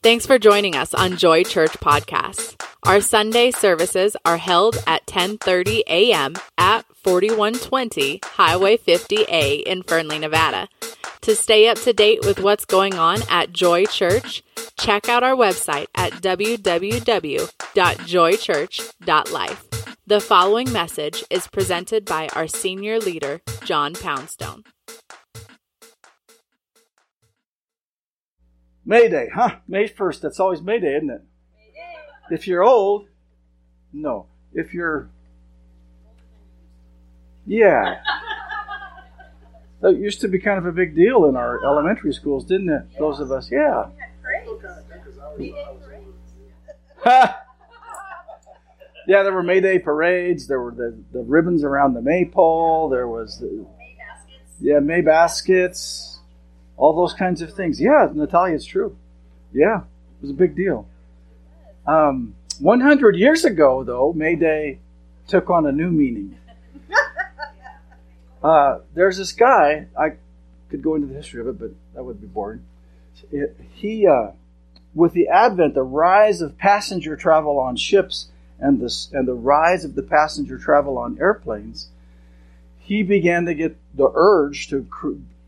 Thanks for joining us on Joy Church Podcasts. Our Sunday services are held at 10:30 a.m. at 4120 Highway 50A in Fernley, Nevada. To stay up to date with what's going on at Joy Church, check out our website at www.joychurch.life. The following message is presented by our senior leader, John Poundstone. May Day, huh? May 1st. That's always May Day, isn't it? If you're old, no. If you're. Yeah. That used to be kind of a big deal in our elementary schools, didn't it? Those of us, yeah. yeah, there were May Day parades. There were the, the ribbons around the maypole. There was the, May baskets. yeah May baskets, all those kinds of things. Yeah, Natalia, it's true. Yeah, it was a big deal. Um, 100 years ago, though, May Day took on a new meaning. Uh, there's this guy. I could go into the history of it, but that would be boring. It, he, uh, with the advent, the rise of passenger travel on ships and the, and the rise of the passenger travel on airplanes, he began to get the urge to,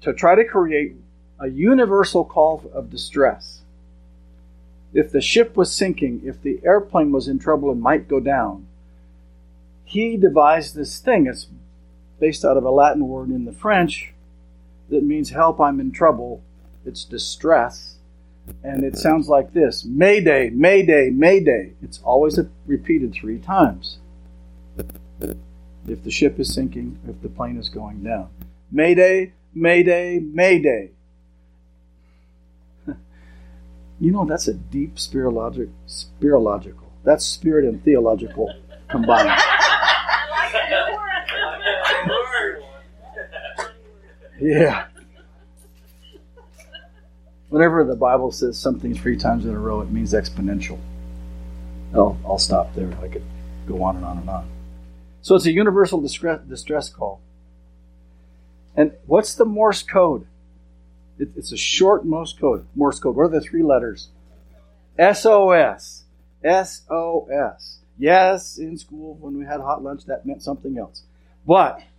to try to create a universal call of distress. If the ship was sinking, if the airplane was in trouble and might go down, he devised this thing. It's based out of a Latin word in the French that means help, I'm in trouble. It's distress. And it sounds like this Mayday, Mayday, Mayday. It's always repeated three times. If the ship is sinking, if the plane is going down. Mayday, Mayday, Mayday. You know, that's a deep spiritual, spiritual. That's spirit and theological combined. Yeah. Whenever the Bible says something three times in a row, it means exponential. I'll, I'll stop there. I could go on and on and on. So it's a universal distress, distress call. And what's the Morse code? It, it's a short Morse code. Morse code. What are the three letters? SOS. SOS. Yes, in school when we had hot lunch, that meant something else. But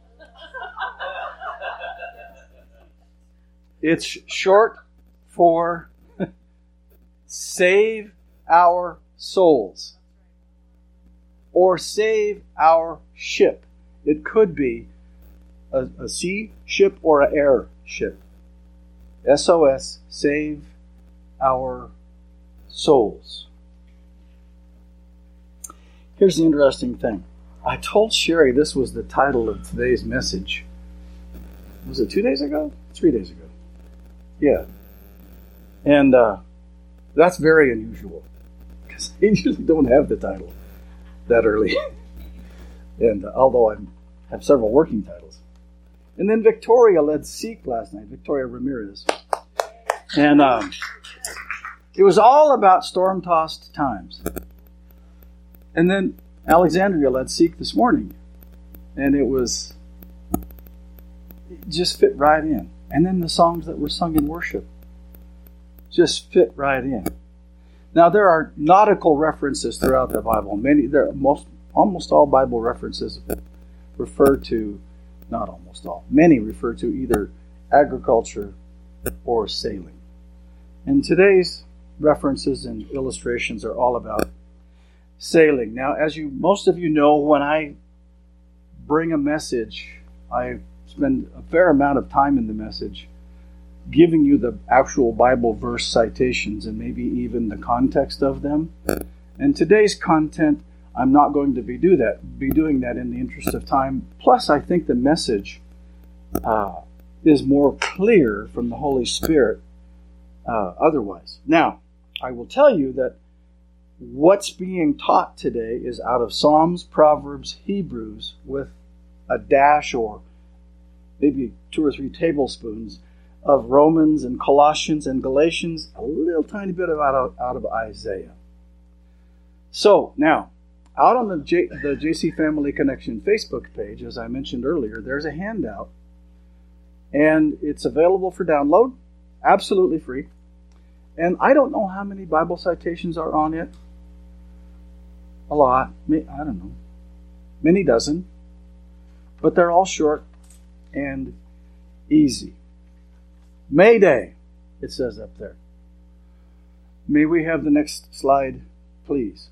It's short for save our souls or save our ship. It could be a, a sea ship or an air ship. SOS, save our souls. Here's the interesting thing. I told Sherry this was the title of today's message. Was it two days ago? Three days ago. Yeah. And uh, that's very unusual because they usually don't have the title that early. and uh, although I have several working titles. And then Victoria led Seek last night, Victoria Ramirez. And um, it was all about storm tossed times. And then Alexandria led Seek this morning. And it was it just fit right in. And then the songs that were sung in worship just fit right in. Now there are nautical references throughout the Bible. Many there most almost all Bible references refer to not almost all. Many refer to either agriculture or sailing. And today's references and illustrations are all about sailing. Now, as you most of you know, when I bring a message, I spend a fair amount of time in the message giving you the actual Bible verse citations and maybe even the context of them. And today's content, I'm not going to be do that, be doing that in the interest of time. Plus, I think the message uh, is more clear from the Holy Spirit uh, otherwise. Now, I will tell you that what's being taught today is out of Psalms, Proverbs, Hebrews, with a dash or maybe two or three tablespoons of Romans and Colossians and Galatians, a little tiny bit of out of, out of Isaiah. So now, out on the, J, the JC Family Connection Facebook page, as I mentioned earlier, there's a handout, and it's available for download, absolutely free. And I don't know how many Bible citations are on it. A lot. I don't know. Many dozen. But they're all short and easy. Mayday, it says up there. May we have the next slide, please?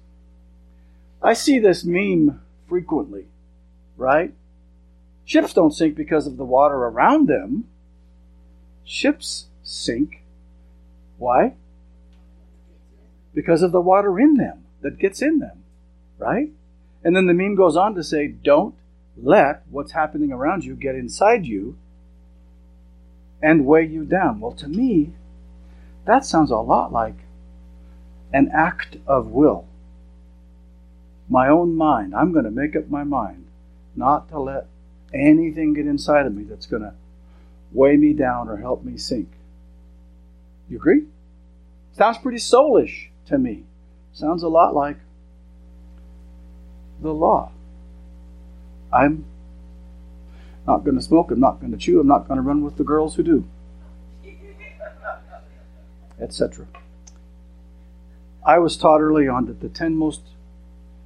I see this meme frequently, right? Ships don't sink because of the water around them. Ships sink. Why? Because of the water in them that gets in them, right? And then the meme goes on to say, don't let what's happening around you get inside you and weigh you down. Well, to me, that sounds a lot like an act of will. My own mind. I'm going to make up my mind not to let anything get inside of me that's going to weigh me down or help me sink. You agree? Sounds pretty soulish to me. Sounds a lot like the law. I'm not going to smoke, I'm not going to chew, I'm not going to run with the girls who do, etc. I was taught early on that the 10 most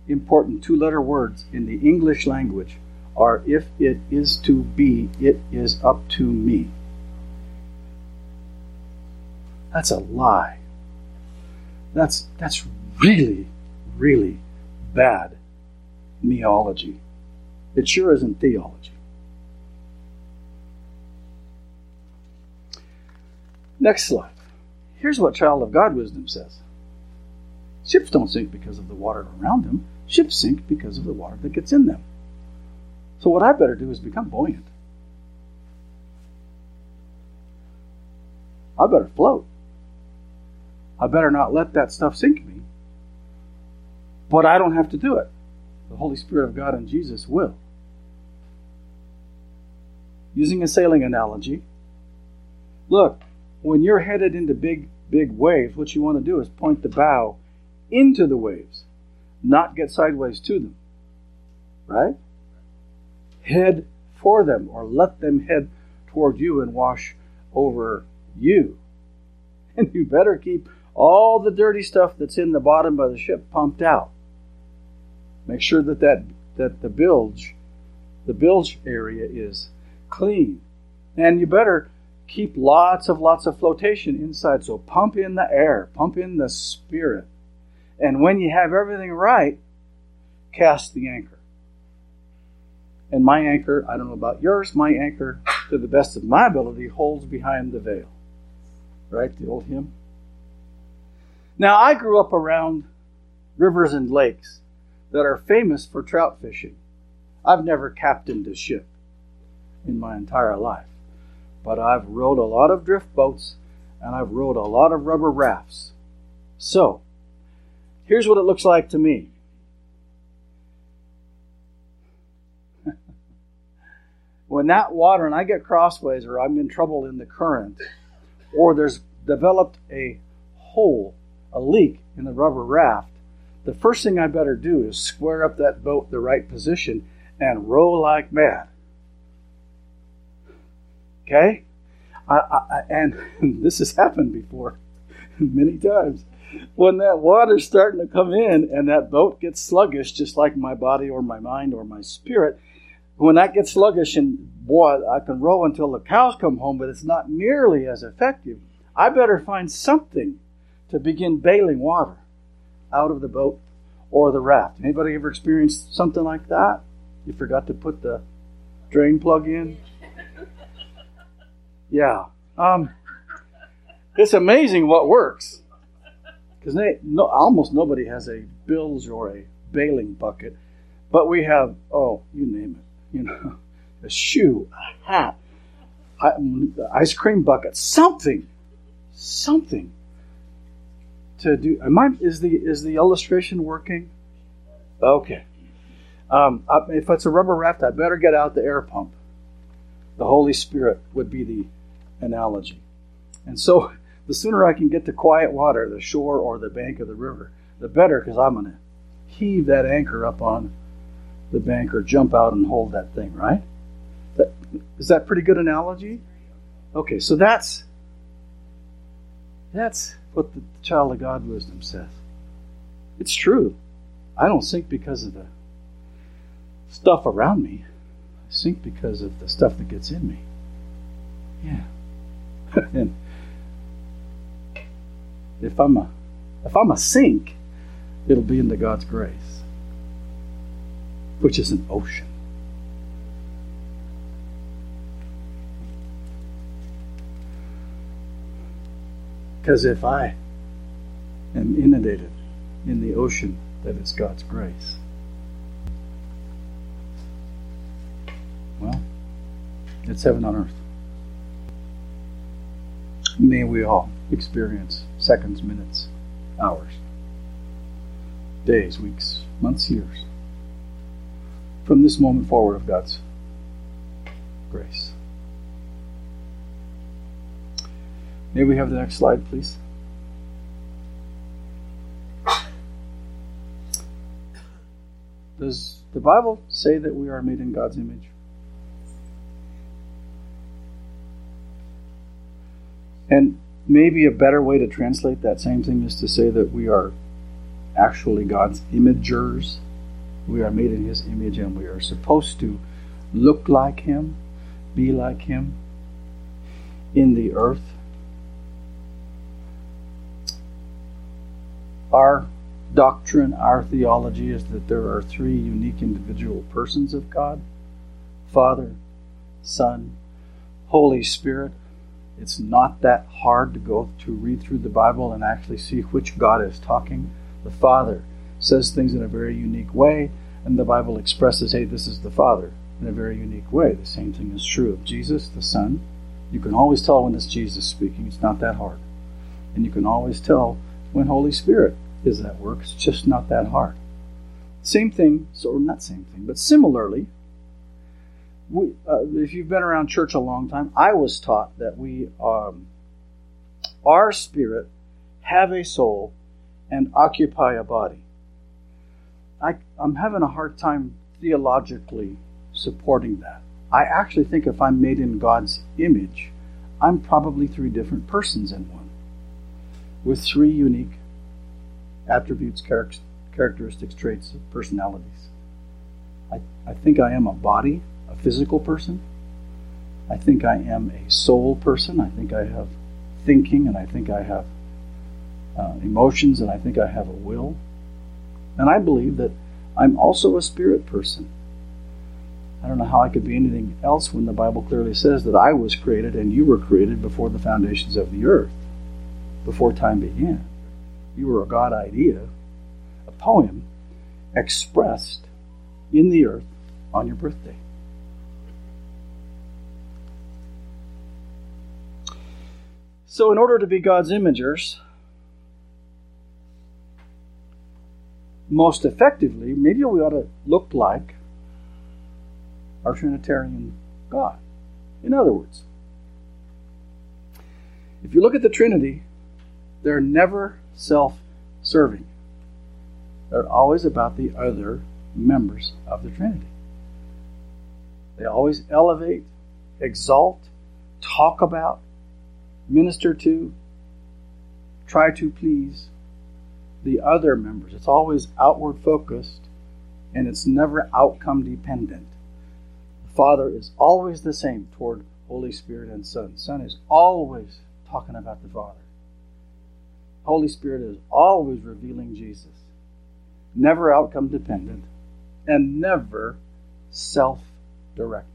important two letter words in the English language are if it is to be, it is up to me. That's a lie. That's that's really, really bad meology. It sure isn't theology. Next slide. Here's what child of God wisdom says. Ships don't sink because of the water around them. Ships sink because of the water that gets in them. So what I better do is become buoyant. I better float. I better not let that stuff sink me. But I don't have to do it. The Holy Spirit of God and Jesus will. Using a sailing analogy, look, when you're headed into big, big waves, what you want to do is point the bow into the waves, not get sideways to them. Right? Head for them or let them head toward you and wash over you. And you better keep all the dirty stuff that's in the bottom of the ship pumped out. Make sure that, that, that the bilge, the bilge area is clean. And you better keep lots of lots of flotation inside. So pump in the air, pump in the spirit. And when you have everything right, cast the anchor. And my anchor, I don't know about yours, my anchor, to the best of my ability, holds behind the veil. Right? The old hymn. Now, I grew up around rivers and lakes that are famous for trout fishing. I've never captained a ship in my entire life, but I've rowed a lot of drift boats and I've rowed a lot of rubber rafts. So, here's what it looks like to me. when that water and I get crossways or I'm in trouble in the current or there's developed a hole a leak in the rubber raft, the first thing I better do is square up that boat the right position and row like mad. Okay? I, I, and this has happened before many times. When that water's starting to come in and that boat gets sluggish, just like my body or my mind or my spirit, when that gets sluggish and boy, I can row until the cows come home, but it's not nearly as effective. I better find something to begin bailing water out of the boat or the raft. Anybody ever experienced something like that? You forgot to put the drain plug in? Yeah. Um, it's amazing what works. Because no, almost nobody has a bilge or a bailing bucket, but we have, oh, you name it. You know, a shoe, a hat, ice cream bucket, something, something to do. Am I, is the is the illustration working? Okay. Um, if it's a rubber raft, I better get out the air pump. The Holy Spirit would be the analogy. And so, the sooner I can get to quiet water, the shore or the bank of the river, the better, because I'm going to heave that anchor up on the bank or jump out and hold that thing, right? That, is that pretty good analogy? Okay, so that's that's what the child of God wisdom says. It's true. I don't sink because of the stuff around me. I sink because of the stuff that gets in me. Yeah. and if I'm a if I'm a sink, it'll be into God's grace, which is an ocean. Because if I am inundated in the ocean that is God's grace, well, it's heaven on earth. May we all experience seconds, minutes, hours, days, weeks, months, years from this moment forward of God's grace. May we have the next slide, please? Does the Bible say that we are made in God's image? And maybe a better way to translate that same thing is to say that we are actually God's imagers. We are made in His image and we are supposed to look like Him, be like Him in the earth. Our doctrine, our theology is that there are three unique individual persons of God Father, Son, Holy Spirit. It's not that hard to go to read through the Bible and actually see which God is talking. The Father says things in a very unique way, and the Bible expresses, hey, this is the Father in a very unique way. The same thing is true of Jesus, the Son. You can always tell when it's Jesus speaking, it's not that hard. And you can always tell when Holy Spirit is at work. It's just not that hard. Same thing, so not same thing, but similarly, we, uh, if you've been around church a long time, I was taught that we, um, our spirit, have a soul and occupy a body. I, I'm having a hard time theologically supporting that. I actually think if I'm made in God's image, I'm probably three different persons in one, with three unique attributes, characteristics, traits, personalities. I, I think I am a body, a physical person. I think I am a soul person. I think I have thinking, and I think I have uh, emotions, and I think I have a will. And I believe that I'm also a spirit person. I don't know how I could be anything else when the Bible clearly says that I was created and you were created before the foundations of the earth, before time began you were a God idea, a poem expressed in the earth on your birthday. So, in order to be God's imagers, most effectively, maybe we ought to look like our Trinitarian God. In other words, if you look at the Trinity, they're never self serving. They're always about the other members of the Trinity. They always elevate, exalt, talk about, minister to, try to please the other members. It's always outward focused and it's never outcome dependent. The Father is always the same toward Holy Spirit and Son. Son is always talking about the Father. Holy Spirit is always revealing Jesus, never outcome dependent, and never self directed.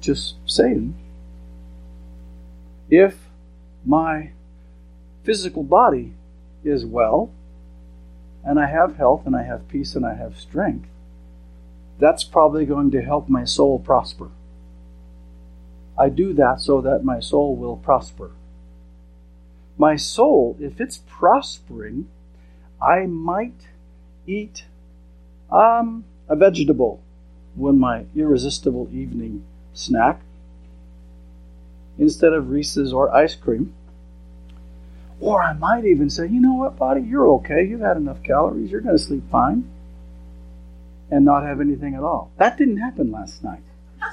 Just saying, if my physical body is well, and I have health, and I have peace, and I have strength, that's probably going to help my soul prosper. I do that so that my soul will prosper. My soul, if it's prospering, I might eat um, a vegetable when my irresistible evening snack instead of Reese's or ice cream. Or I might even say, you know what, body, you're okay. You've had enough calories. You're going to sleep fine and not have anything at all. That didn't happen last night.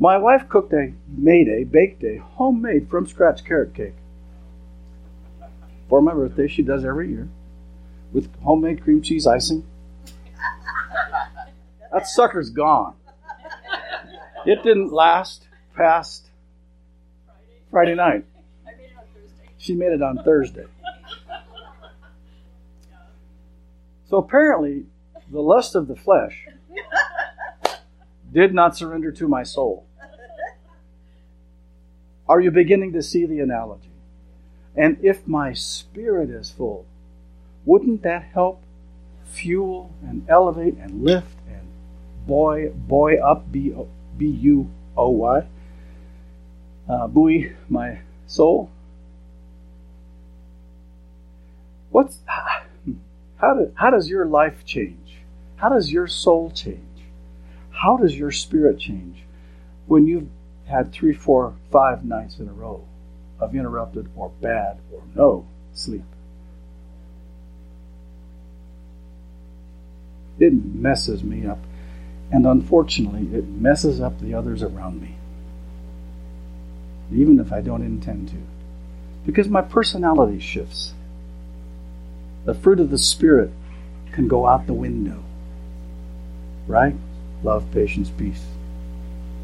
My wife cooked a, made a, baked a homemade from scratch carrot cake for my birthday. She does every year with homemade cream cheese icing. That sucker's gone. It didn't last past Friday night. She made it on Thursday. So apparently, the lust of the flesh did not surrender to my soul. Are you beginning to see the analogy? And if my spirit is full, wouldn't that help fuel and elevate and lift and buoy, buoy up, B U O Y, uh, buoy my soul? What's how, do, how does your life change? How does your soul change? How does your spirit change when you've had three, four, five nights in a row of interrupted or bad or no sleep. It messes me up. And unfortunately, it messes up the others around me. Even if I don't intend to. Because my personality shifts. The fruit of the Spirit can go out the window. Right? Love, patience, peace,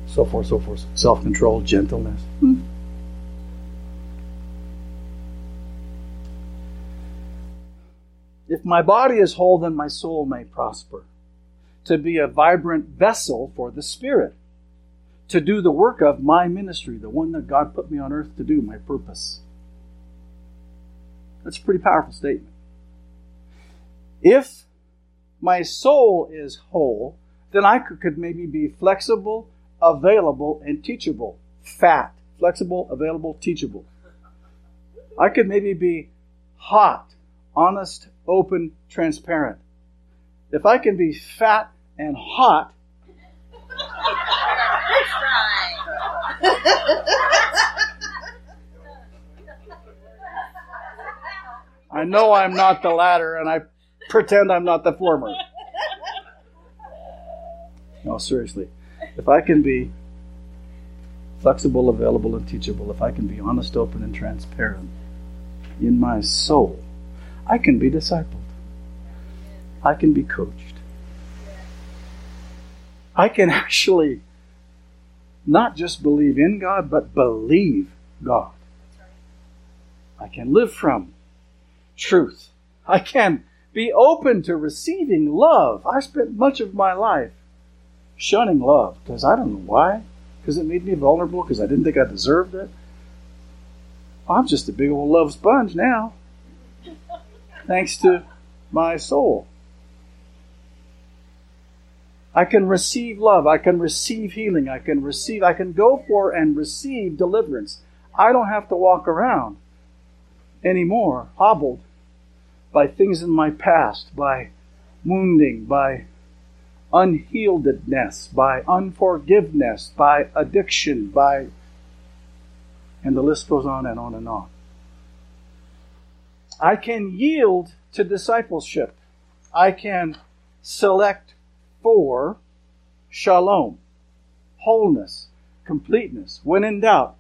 so forth, so forth. Self control, gentleness. Hmm. If my body is whole, then my soul may prosper. To be a vibrant vessel for the Spirit. To do the work of my ministry, the one that God put me on earth to do, my purpose. That's a pretty powerful statement. If my soul is whole, then I could, maybe be flexible available, and teachable. Fat, flexible, available, teachable. I could maybe be hot, honest, open, transparent. If I can be fat and hot, I know I'm not the latter, and I pretend I'm not the former. No, seriously if I can be flexible, available, and teachable, if I can be honest, open, and transparent in my soul, I can be discipled. I can be coached. I can actually not just believe in God, but believe God. I can live from truth. I can be open to receiving love. I spent much of my life shunning love because I don't know why. Because it made me vulnerable. Because I didn't think I deserved it. I'm just a big old love sponge now. Thanks to my soul. I can receive love. I can receive healing. I can receive, I can go for and receive deliverance. I don't have to walk around anymore hobbled by things in my past, by wounding, by unhealedness, by unforgiveness, by addiction, by. And the list goes on and on and on. I can yield to discipleship. I can select for shalom, wholeness, completeness. When in doubt,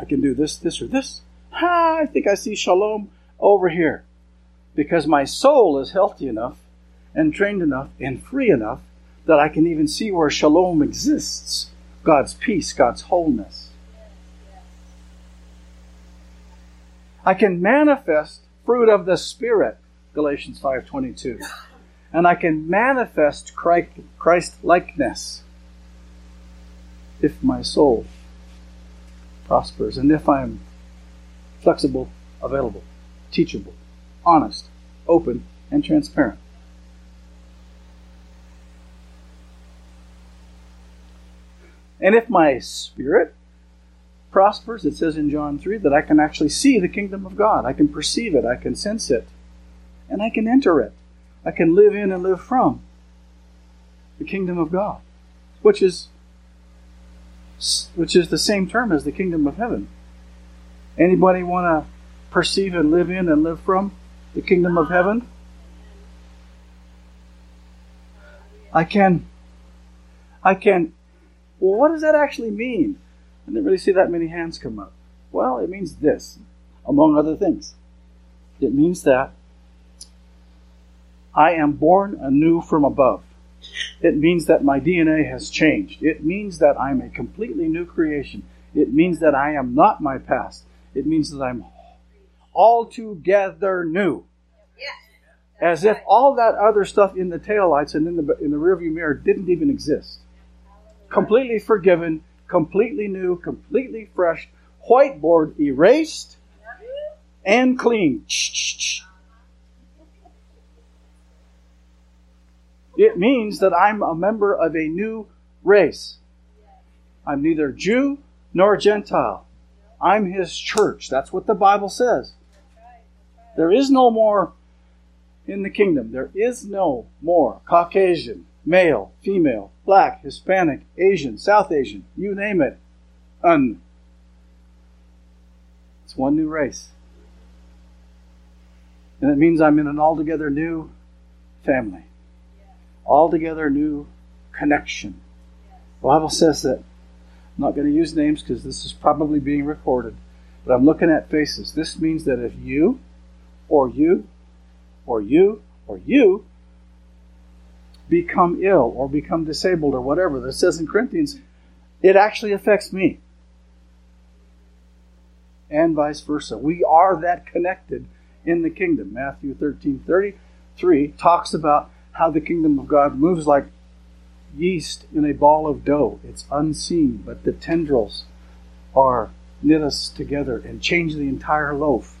I can do this, this, or this. I think I see shalom over here. Because my soul is healthy enough and trained enough and free enough that I can even see where shalom exists God's peace, God's wholeness. I can manifest fruit of the Spirit, Galatians 5.22. And I can manifest Christ likeness if my soul prospers and if I'm flexible, available, teachable, honest, open, and transparent. And if my spirit prospers, it says in John 3 that I can actually see the kingdom of God. I can perceive it, I can sense it, and I can enter it. I can live in and live from the kingdom of God, which is which is the same term as the kingdom of heaven. Anybody want to perceive and live in and live from the kingdom of heaven? I can I can. Well, what does that actually mean? I didn't really see that many hands come up. Well, it means this, among other things. It means that I am born anew from above. It means that my DNA has changed. It means that I'm a completely new creation. It means that I am not my past. It means that I'm altogether new. As if all that other stuff in the taillights and in the, in the rearview mirror didn't even exist. Completely forgiven, completely new, completely fresh, whiteboard erased and clean. It means that I'm a member of a new race. I'm neither Jew nor Gentile. I'm his church. That's what the Bible says. There is no more in the kingdom. There is no more Caucasian, male, female, black, Hispanic, Asian, South Asian, you name it. Un. It's one new race. And it means I'm in an altogether new family altogether new connection. The Bible says that. I'm not going to use names because this is probably being recorded, but I'm looking at faces. This means that if you, or you, or you, or you become ill or become disabled or whatever that says in Corinthians, it actually affects me. And vice versa. We are that connected in the kingdom. Matthew 13 33 talks about how the kingdom of God moves like yeast in a ball of dough. It's unseen, but the tendrils are knit us together and change the entire loaf.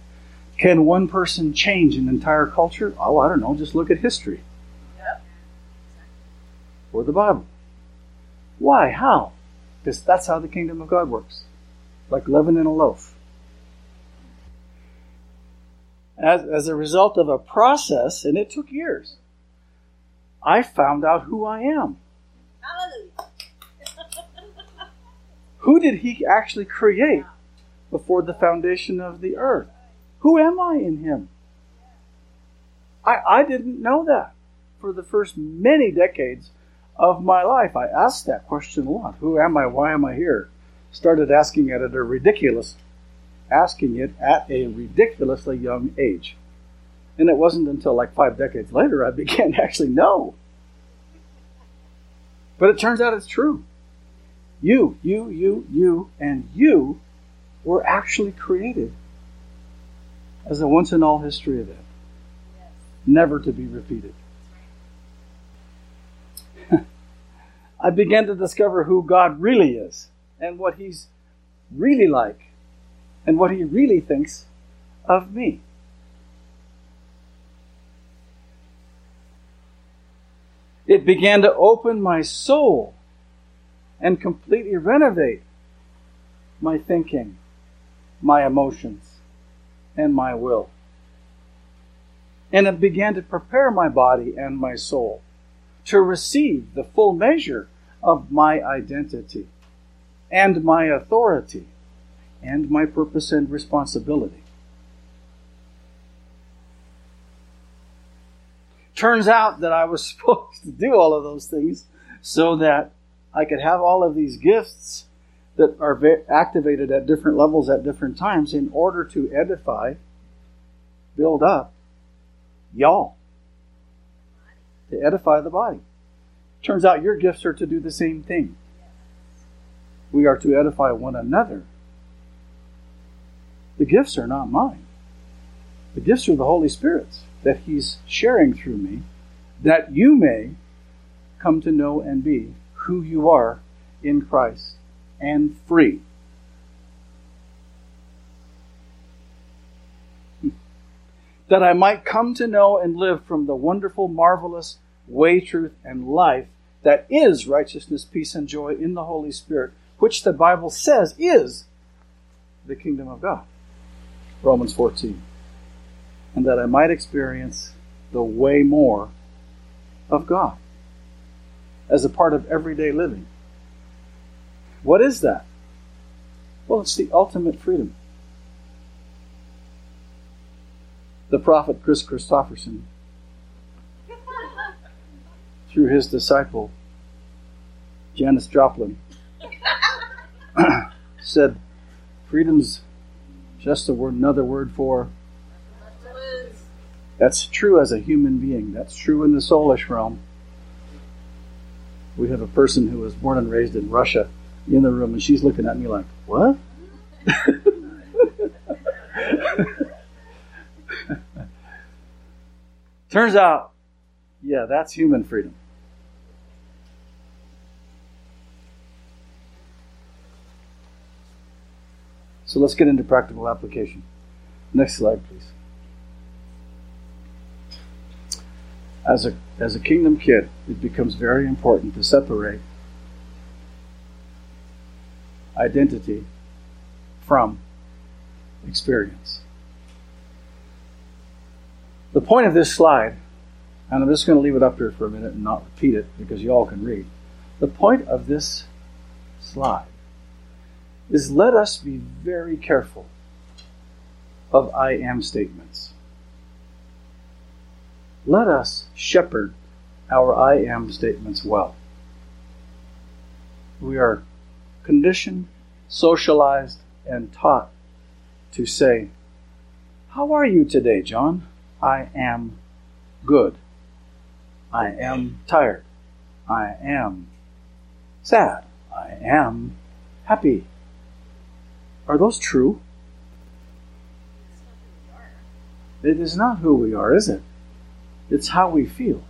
Can one person change an entire culture? Oh, I don't know. Just look at history. Or the Bible. Why? How? Because that's how the kingdom of God works. Like leaven in a loaf. As, as a result of a process, and it took years, I found out who I am. Who did He actually create before the foundation of the earth? Who am I in Him? I, I didn't know that for the first many decades of my life. I asked that question a lot. Who am I? Why am I here? Started asking it at a ridiculous, asking it at a ridiculously young age. And it wasn't until like five decades later I began to actually know. But it turns out it's true. You, you, you, you, and you were actually created as a once in all history event, never to be repeated. I began to discover who God really is and what He's really like and what He really thinks of me. It began to open my soul and completely renovate my thinking, my emotions, and my will. And it began to prepare my body and my soul to receive the full measure of my identity and my authority and my purpose and responsibility. Turns out that I was supposed to do all of those things so that I could have all of these gifts that are activated at different levels at different times in order to edify, build up y'all, to edify the body. Turns out your gifts are to do the same thing. We are to edify one another. The gifts are not mine. The gifts are the Holy Spirit's that He's sharing through me, that you may come to know and be who you are in Christ and free. Hmm. That I might come to know and live from the wonderful, marvelous way, truth, and life that is righteousness, peace, and joy in the Holy Spirit, which the Bible says is the kingdom of God. Romans 14 and that I might experience the way more of God as a part of everyday living. What is that? Well, it's the ultimate freedom. The prophet Chris Kristofferson, through his disciple Janis Joplin, said, freedom's just a word, another word for. That's true as a human being. That's true in the soulish realm. We have a person who was born and raised in Russia in the room, and she's looking at me like, What? Turns out, yeah, that's human freedom. So let's get into practical application. Next slide, please. As a, as a kingdom kid, it becomes very important to separate identity from experience. The point of this slide, and I'm just going to leave it up here for a minute and not repeat it because you all can read. The point of this slide is let us be very careful of I am statements. Let us shepherd our I am statements well. We are conditioned, socialized, and taught to say, How are you today, John? I am good. I am tired. I am sad. I am happy. Are those true? It is not who we are, is it? It's how we feel.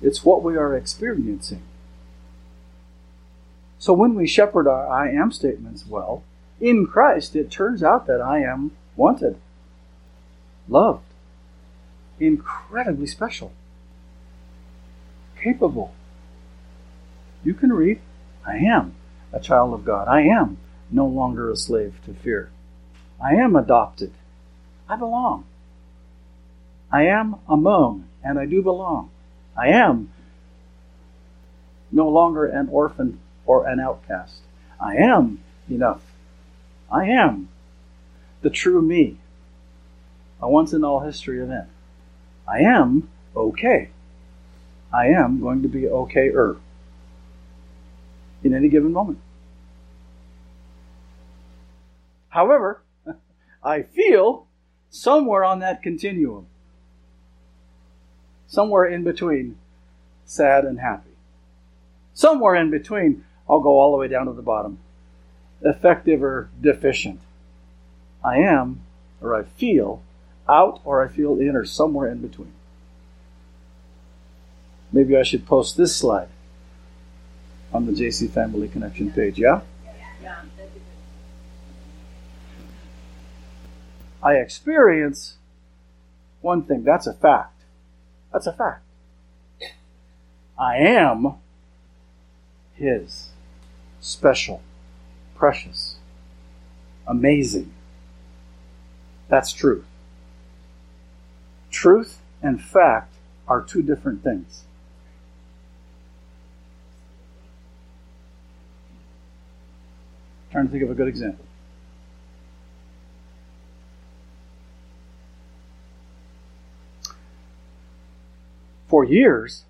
It's what we are experiencing. So when we shepherd our I am statements well, in Christ, it turns out that I am wanted, loved, incredibly special, capable. You can read, I am a child of God. I am no longer a slave to fear. I am adopted. I belong. I am among, and I do belong. I am no longer an orphan or an outcast. I am enough. I am the true me. A once in all history event. I am okay. I am going to be okay-er in any given moment. However, I feel somewhere on that continuum, somewhere in between sad and happy. Somewhere in between, I'll go all the way down to the bottom. Effective or deficient. I am, or I feel, out or I feel in, or somewhere in between. Maybe I should post this slide on the JC Family Connection page, yeah? Yeah. I experience one thing. That's a fact. That's a fact. I am His. Special. Precious. Amazing. That's truth. Truth and fact are two different things. Trying to think of a good example. Years,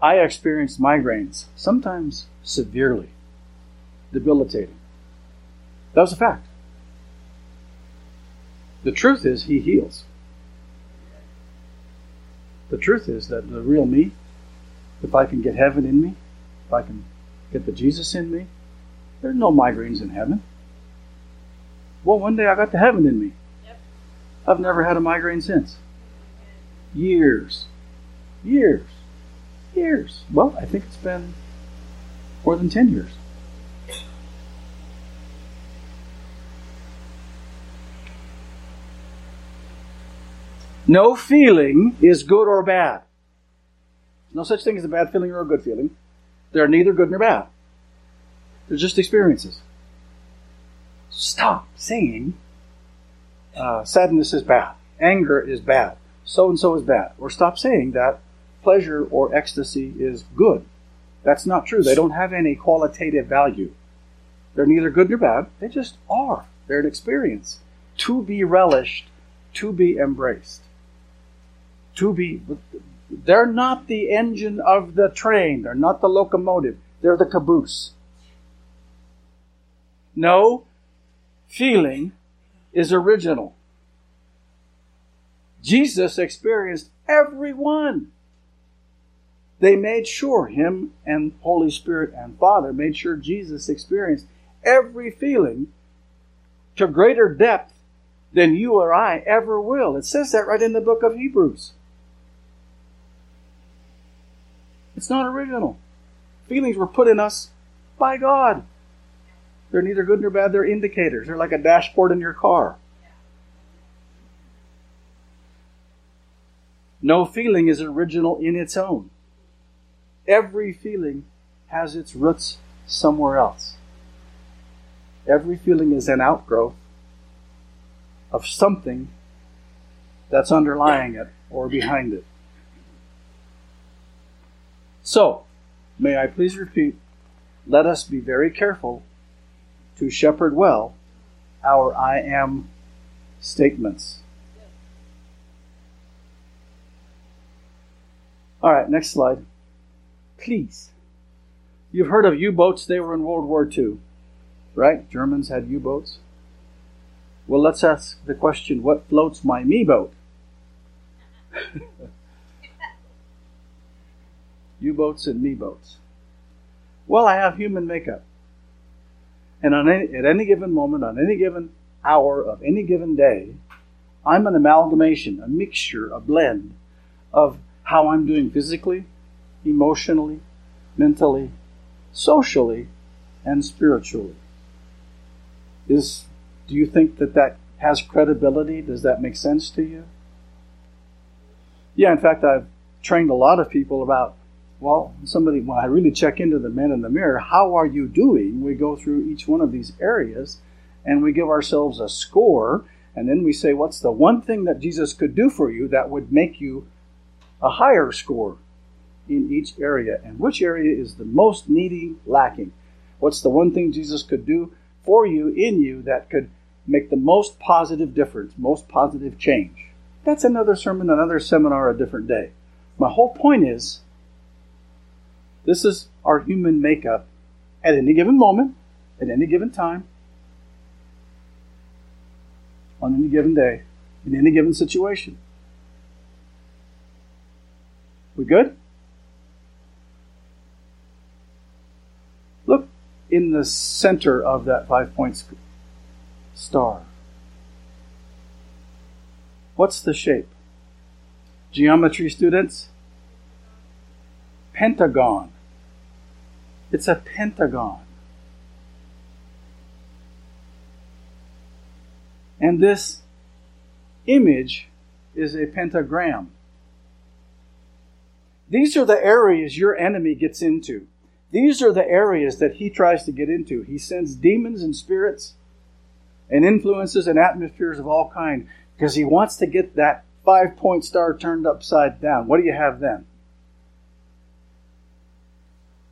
I experienced migraines, sometimes severely, debilitating. That was a fact. The truth is, He heals. The truth is that the real me, if I can get heaven in me, if I can get the Jesus in me, there's no migraines in heaven. Well, one day I got the heaven in me. Yep. I've never had a migraine since. Years. Years. Years. Well, I think it's been more than 10 years. No feeling is good or bad. No such thing as a bad feeling or a good feeling. They're neither good nor bad. They're just experiences. Stop saying uh, sadness is bad, anger is bad, so and so is bad. Or stop saying that pleasure or ecstasy is good. That's not true. They don't have any qualitative value. They're neither good nor bad. They just are. They're an experience to be relished, to be embraced, to be They're not the engine of the train. They're not the locomotive. They're the caboose. No feeling is original. Jesus experienced every one. They made sure, Him and Holy Spirit and Father made sure Jesus experienced every feeling to greater depth than you or I ever will. It says that right in the book of Hebrews. It's not original. Feelings were put in us by God. They're neither good nor bad, they're indicators. They're like a dashboard in your car. No feeling is original in its own. Every feeling has its roots somewhere else. Every feeling is an outgrowth of something that's underlying it or behind it. So, may I please repeat, let us be very careful to shepherd well our I am statements. All right, next slide. Please. You've heard of U boats, they were in World War II, right? Germans had U boats. Well, let's ask the question what floats my me boat? U boats and me boats. Well, I have human makeup. And any, at any given moment, on any given hour of any given day, I'm an amalgamation, a mixture, a blend of how I'm doing physically, emotionally, mentally, socially, and spiritually. Is do you think that that has credibility? Does that make sense to you? Yeah, in fact, I've trained a lot of people about well, somebody, when I really check into the man in the mirror, how are you doing? We go through each one of these areas and we give ourselves a score, and then we say, what's the one thing that Jesus could do for you that would make you a higher score in each area? And which area is the most needy, lacking? What's the one thing Jesus could do for you, in you, that could make the most positive difference, most positive change? That's another sermon, another seminar, a different day. My whole point is this is our human makeup at any given moment, at any given time, on any given day, in any given situation. We good? Look in the center of that five point star. What's the shape? Geometry students? Pentagon. It's a pentagon. And this image is a pentagram. These are the areas your enemy gets into. These are the areas that he tries to get into. He sends demons and spirits and influences and atmospheres of all kind because he wants to get that five point star turned upside down. What do you have then?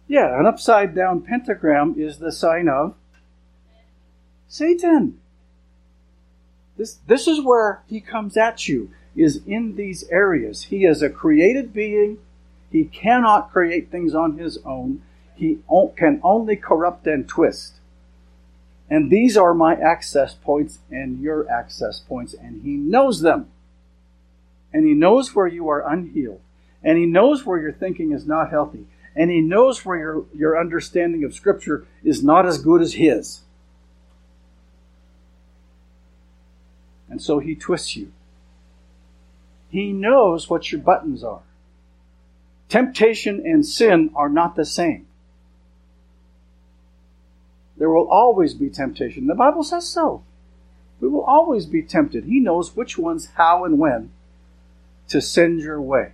Yeah, an upside down pentagram is the sign of Satan. This, this is where he comes at you, is in these areas. He is a created being. He cannot create things on his own. He can only corrupt and twist. And these are my access points and your access points, and he knows them. And he knows where you are unhealed. And he knows where your thinking is not healthy and he knows where your, your understanding of Scripture is not as good as his. And so he twists you. He knows what your buttons are. Temptation and sin are not the same. There will always be temptation. The Bible says so. We will always be tempted. He knows which ones, how, and when to send your way.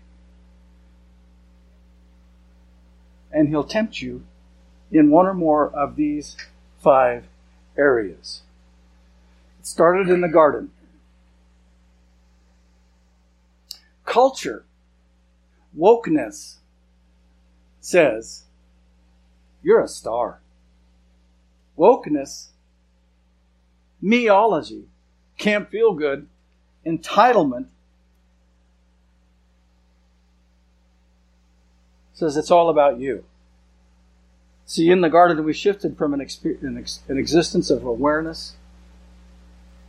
and he'll tempt you in one or more of these five areas. It started in the garden. Culture, wokeness says, You're a star. Wokeness, meology, can't feel good, entitlement, says it's all about you. See, in the garden, we shifted from an, an existence of awareness,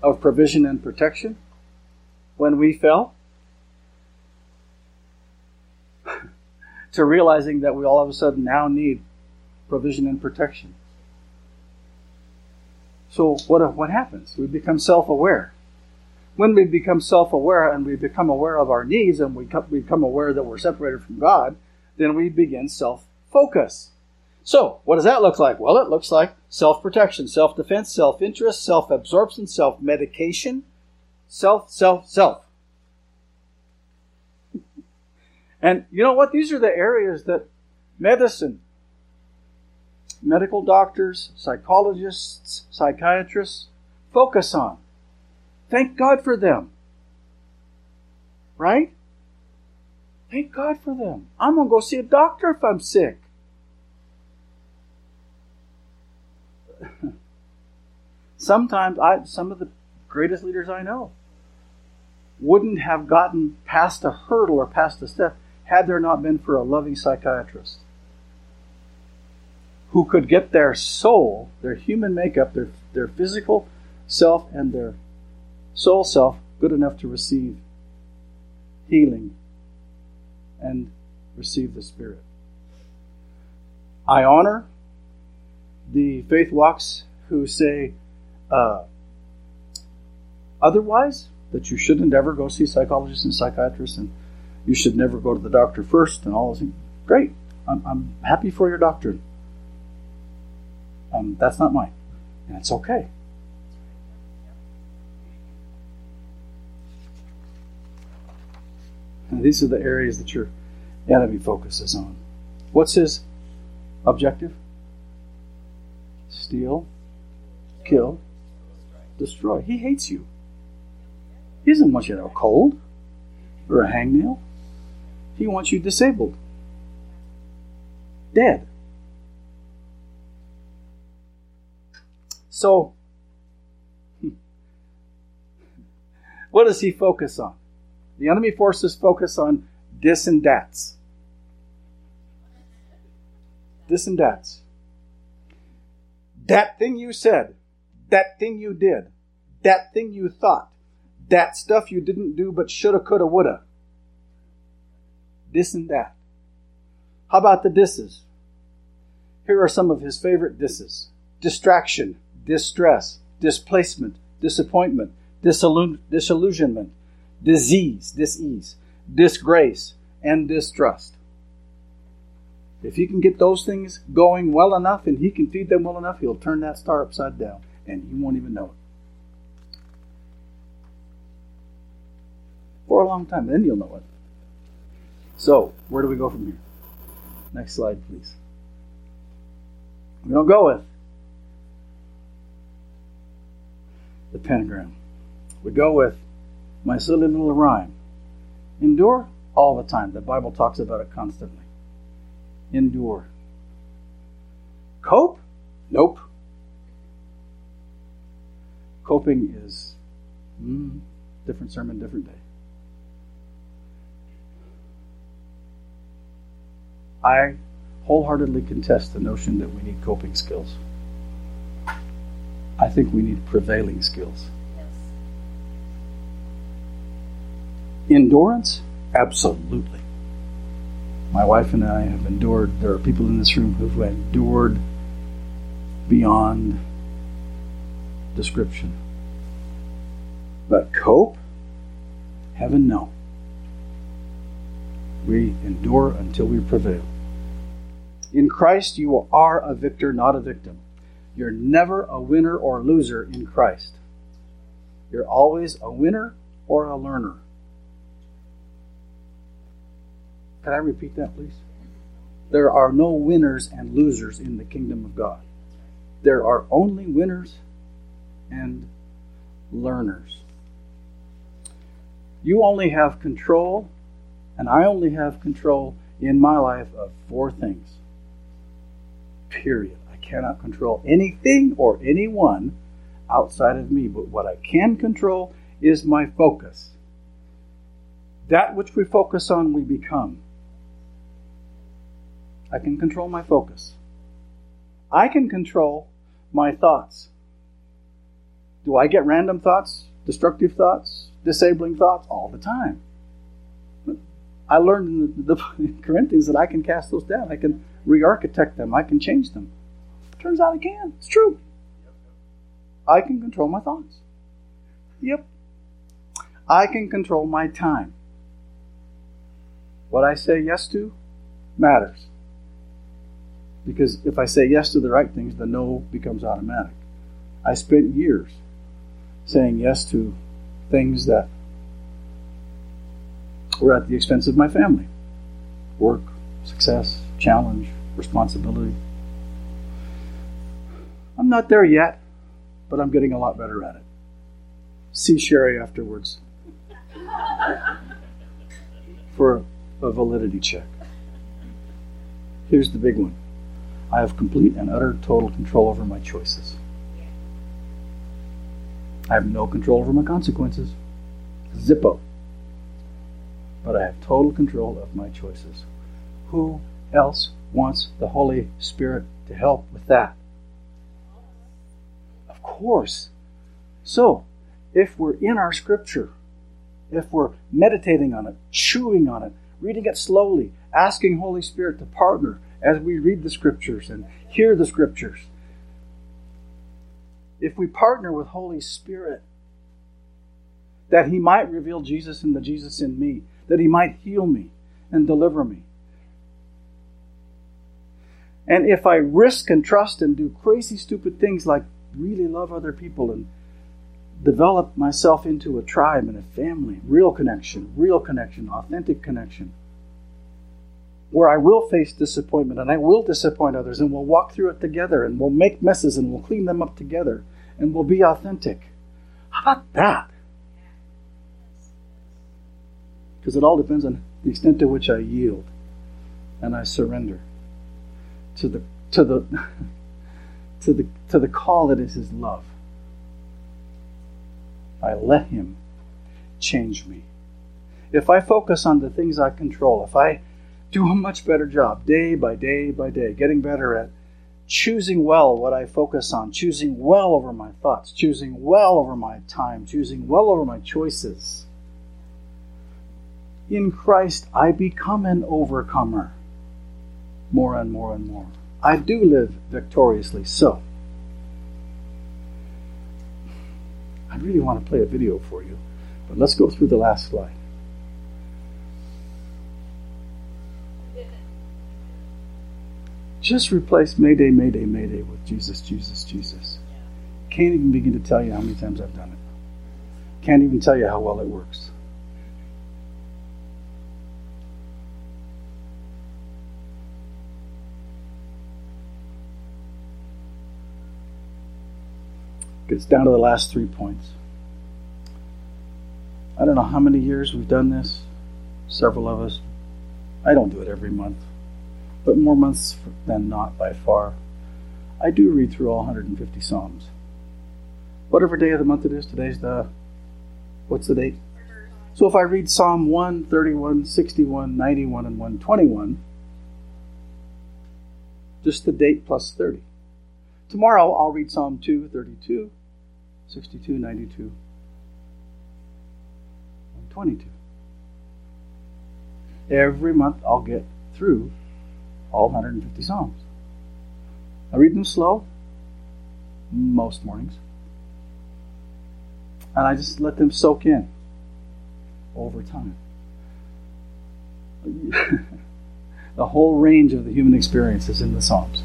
of provision and protection when we fell, to realizing that we all of a sudden now need provision and protection. So, what, what happens? We become self aware. When we become self aware and we become aware of our needs and we become aware that we're separated from God, then we begin self focus. So, what does that look like? Well, it looks like self protection, self defense, self interest, self absorption, self medication, self, self, self, self, self. And you know what? These are the areas that medicine, medical doctors, psychologists, psychiatrists focus on. Thank God for them. Right? Thank God for them. I'm going to go see a doctor if I'm sick. Sometimes I some of the greatest leaders I know wouldn't have gotten past a hurdle or past a step had there not been for a loving psychiatrist who could get their soul, their human makeup, their, their physical self, and their soul self good enough to receive healing and receive the Spirit. I honor the faith walks who say uh, otherwise, that you shouldn't ever go see psychologists and psychiatrists and you should never go to the doctor first and all those things. Great. I'm, I'm happy for your doctor. Um, that's not mine. And it's okay. And these are the areas that your enemy focuses on. What's his objective? Steal, kill, destroy. He hates you. He doesn't want you to have a cold or a hangnail. He wants you disabled, dead. So, hmm. what does he focus on? The enemy forces focus on dis and dats. Dis and dats. That thing you said, that thing you did, that thing you thought, that stuff you didn't do but shoulda, coulda, woulda. This and that. How about the disses? Here are some of his favorite disses distraction, distress, displacement, disappointment, disillusionment, disease, disease, disgrace, and distrust. If he can get those things going well enough and he can feed them well enough, he'll turn that star upside down and you won't even know it. For a long time, then you'll know it. So, where do we go from here? Next slide, please. We don't go with the pentagram. We go with my silly little rhyme. Endure all the time. The Bible talks about it constantly. Endure. Cope? Nope. Coping is mm, different sermon, different day. I wholeheartedly contest the notion that we need coping skills. I think we need prevailing skills. Yes. Endurance? Absolutely. My wife and I have endured, there are people in this room who've endured beyond description. But cope? Heaven, no. We endure until we prevail. In Christ, you are a victor, not a victim. You're never a winner or loser in Christ. You're always a winner or a learner. Can I repeat that, please? There are no winners and losers in the kingdom of God. There are only winners and learners. You only have control, and I only have control in my life of four things. Period. I cannot control anything or anyone outside of me, but what I can control is my focus. That which we focus on, we become. I can control my focus. I can control my thoughts. Do I get random thoughts, destructive thoughts, disabling thoughts all the time? I learned in the, the Corinthians that I can cast those down. I can re architect them. I can change them. Turns out I can. It's true. I can control my thoughts. Yep. I can control my time. What I say yes to matters. Because if I say yes to the right things, the no becomes automatic. I spent years saying yes to things that were at the expense of my family work, success, challenge, responsibility. I'm not there yet, but I'm getting a lot better at it. See Sherry afterwards for a validity check. Here's the big one I have complete and utter total control over my choices. I have no control over my consequences. Zippo. But I have total control of my choices. Who else wants the Holy Spirit to help with that? Of course. So, if we're in our scripture, if we're meditating on it, chewing on it, reading it slowly, asking Holy Spirit to partner as we read the scriptures and hear the scriptures, if we partner with Holy Spirit, that He might reveal Jesus and the Jesus in me, that He might heal me and deliver me. And if I risk and trust and do crazy, stupid things like really love other people and develop myself into a tribe and a family, real connection, real connection, authentic connection, where I will face disappointment and I will disappoint others and we'll walk through it together and we'll make messes and we'll clean them up together and we'll be authentic. How about that? Because it all depends on the extent to which I yield and I surrender to the to the to the to the call that is his love. I let him change me. If I focus on the things I control, if I do a much better job day by day by day, getting better at choosing well what I focus on, choosing well over my thoughts, choosing well over my time, choosing well over my choices. In Christ, I become an overcomer more and more and more. I do live victoriously. So, I really want to play a video for you, but let's go through the last slide. Just replace Mayday, Mayday, Mayday with Jesus, Jesus, Jesus. Can't even begin to tell you how many times I've done it. Can't even tell you how well it works. It's down to the last three points. I don't know how many years we've done this, several of us. I don't do it every month, but more months than not by far. I do read through all 150 Psalms. Whatever day of the month it is, today's the, what's the date? So if I read Psalm 1, 31, 61, 91, and 121, just the date plus 30. Tomorrow I'll read Psalm 2, 32, 62, 92, and 22. Every month I'll get through all 150 Psalms. I read them slow, most mornings, and I just let them soak in over time. the whole range of the human experience is in the Psalms.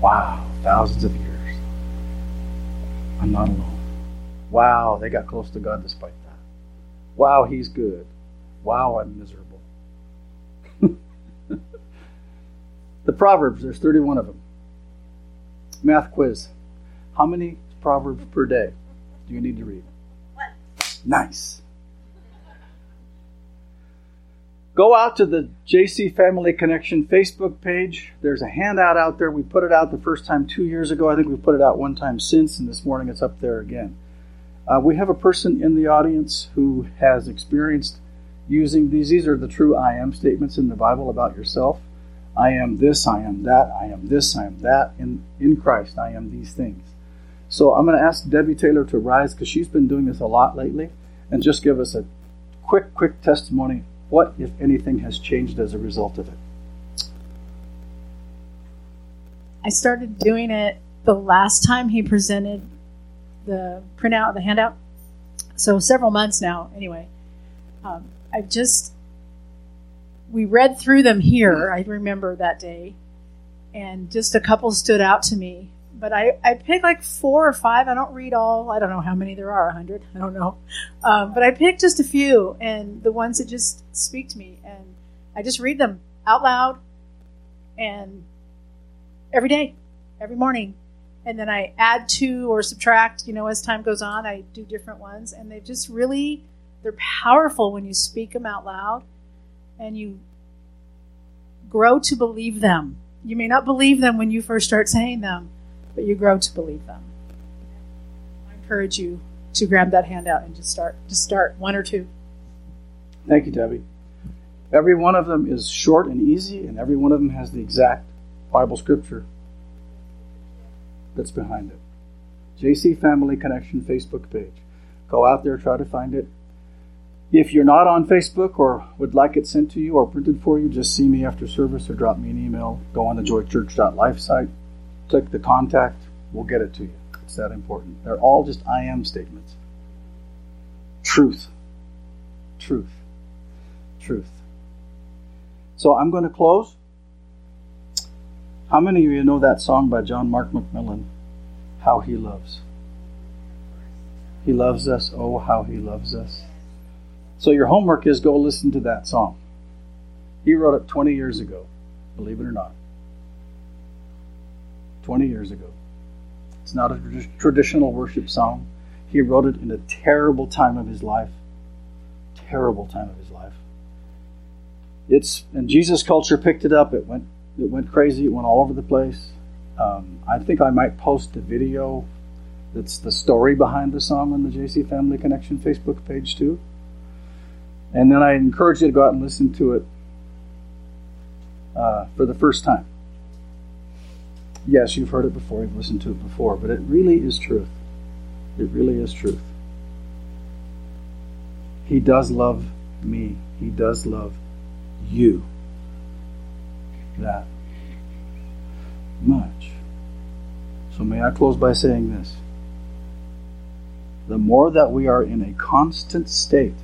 Wow, thousands of years. I'm not alone. Wow, they got close to God despite that. Wow, He's good. Wow, I'm miserable. the Proverbs, there's 31 of them. Math quiz. How many Proverbs per day do you need to read? One. Nice. Go out to the JC Family Connection Facebook page. There's a handout out there. We put it out the first time two years ago. I think we've put it out one time since, and this morning it's up there again. Uh, we have a person in the audience who has experienced using these. These are the true I am statements in the Bible about yourself. I am this, I am that, I am this, I am that. In, in Christ, I am these things. So I'm going to ask Debbie Taylor to rise because she's been doing this a lot lately and just give us a quick, quick testimony. What, if anything, has changed as a result of it? I started doing it the last time he presented the printout, the handout. So several months now, anyway. Um, I've just we read through them here. I remember that day, and just a couple stood out to me. But I, I picked like four or five. I don't read all. I don't know how many there are. A hundred. I don't know. Um, but I pick just a few, and the ones that just speak to me, and I just read them out loud, and every day, every morning, and then I add to or subtract. You know, as time goes on, I do different ones, and they just really they're powerful when you speak them out loud and you grow to believe them. You may not believe them when you first start saying them, but you grow to believe them. I encourage you to grab that handout and just start. Just start one or two. Thank you, Debbie. Every one of them is short and easy, and every one of them has the exact Bible scripture that's behind it. JC Family Connection Facebook page. Go out there, try to find it. If you're not on Facebook or would like it sent to you or printed for you, just see me after service or drop me an email. Go on the joychurch.life site, click the contact, we'll get it to you. It's that important. They're all just I am statements. Truth. Truth. Truth. So I'm going to close. How many of you know that song by John Mark McMillan? How He Loves. He loves us. Oh, how He loves us. So your homework is go listen to that song. He wrote it 20 years ago, believe it or not. 20 years ago. It's not a traditional worship song. He wrote it in a terrible time of his life. Terrible time of his life. It's and Jesus culture picked it up. It went it went crazy. It went all over the place. Um, I think I might post a video that's the story behind the song on the JC Family Connection Facebook page too. And then I encourage you to go out and listen to it uh, for the first time. Yes, you've heard it before, you've listened to it before, but it really is truth. It really is truth. He does love me, He does love you that much. So, may I close by saying this? The more that we are in a constant state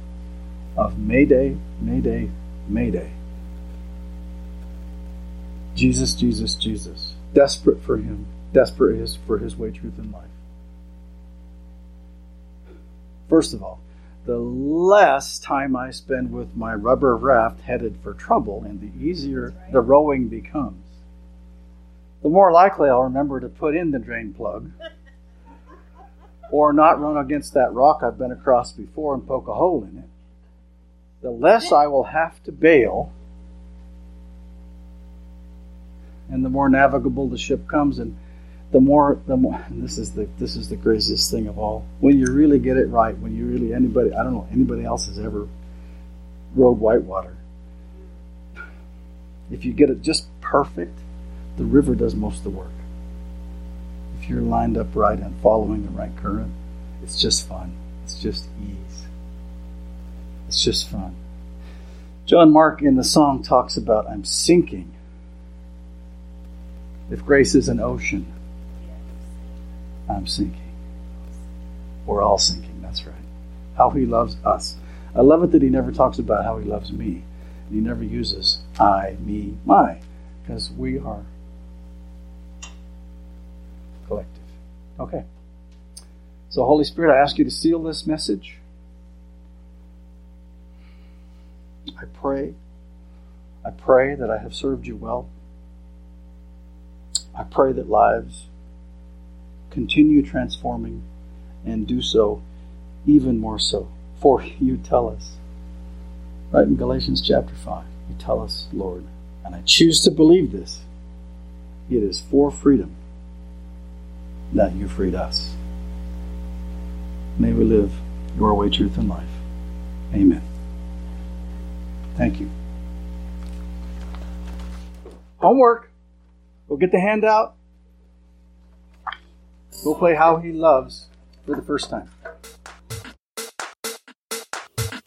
of Mayday, Mayday, Mayday. Jesus, Jesus, Jesus. Desperate for Him. Desperate is for His way, truth, and life. First of all, the less time I spend with my rubber raft headed for trouble, and the easier the rowing becomes. The more likely I'll remember to put in the drain plug or not run against that rock I've been across before and poke a hole in it the less I will have to bail, and the more navigable the ship comes, and the more the more. this is the this is the craziest thing of all. When you really get it right, when you really anybody I don't know anybody else has ever rode whitewater. If you get it just perfect, the river does most of the work. If you're lined up right and following the right current, it's just fun. It's just ease. It's just fun. John Mark in the song talks about I'm sinking. If grace is an ocean, I'm sinking. We're all sinking, that's right. How he loves us. I love it that he never talks about how he loves me. He never uses I, me, my, because we are collective. Okay. So, Holy Spirit, I ask you to seal this message. I pray. I pray that I have served you well. I pray that lives continue transforming and do so even more so. For you tell us, right in Galatians chapter 5, you tell us, Lord, and I choose to believe this. It is for freedom that you freed us. May we live your way, truth, and life. Amen. Thank you. Homework. Go get the handout. Go play How He Loves for the first time.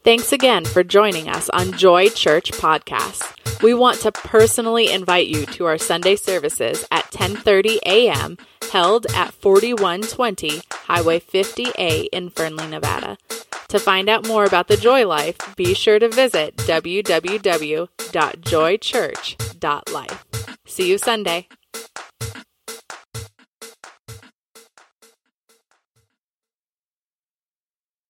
Thanks again for joining us on Joy Church Podcast. We want to personally invite you to our Sunday services at 10:30 a.m. held at 4120 Highway 50A in Fernley, Nevada. To find out more about the Joy Life, be sure to visit www.joychurch.life. See you Sunday.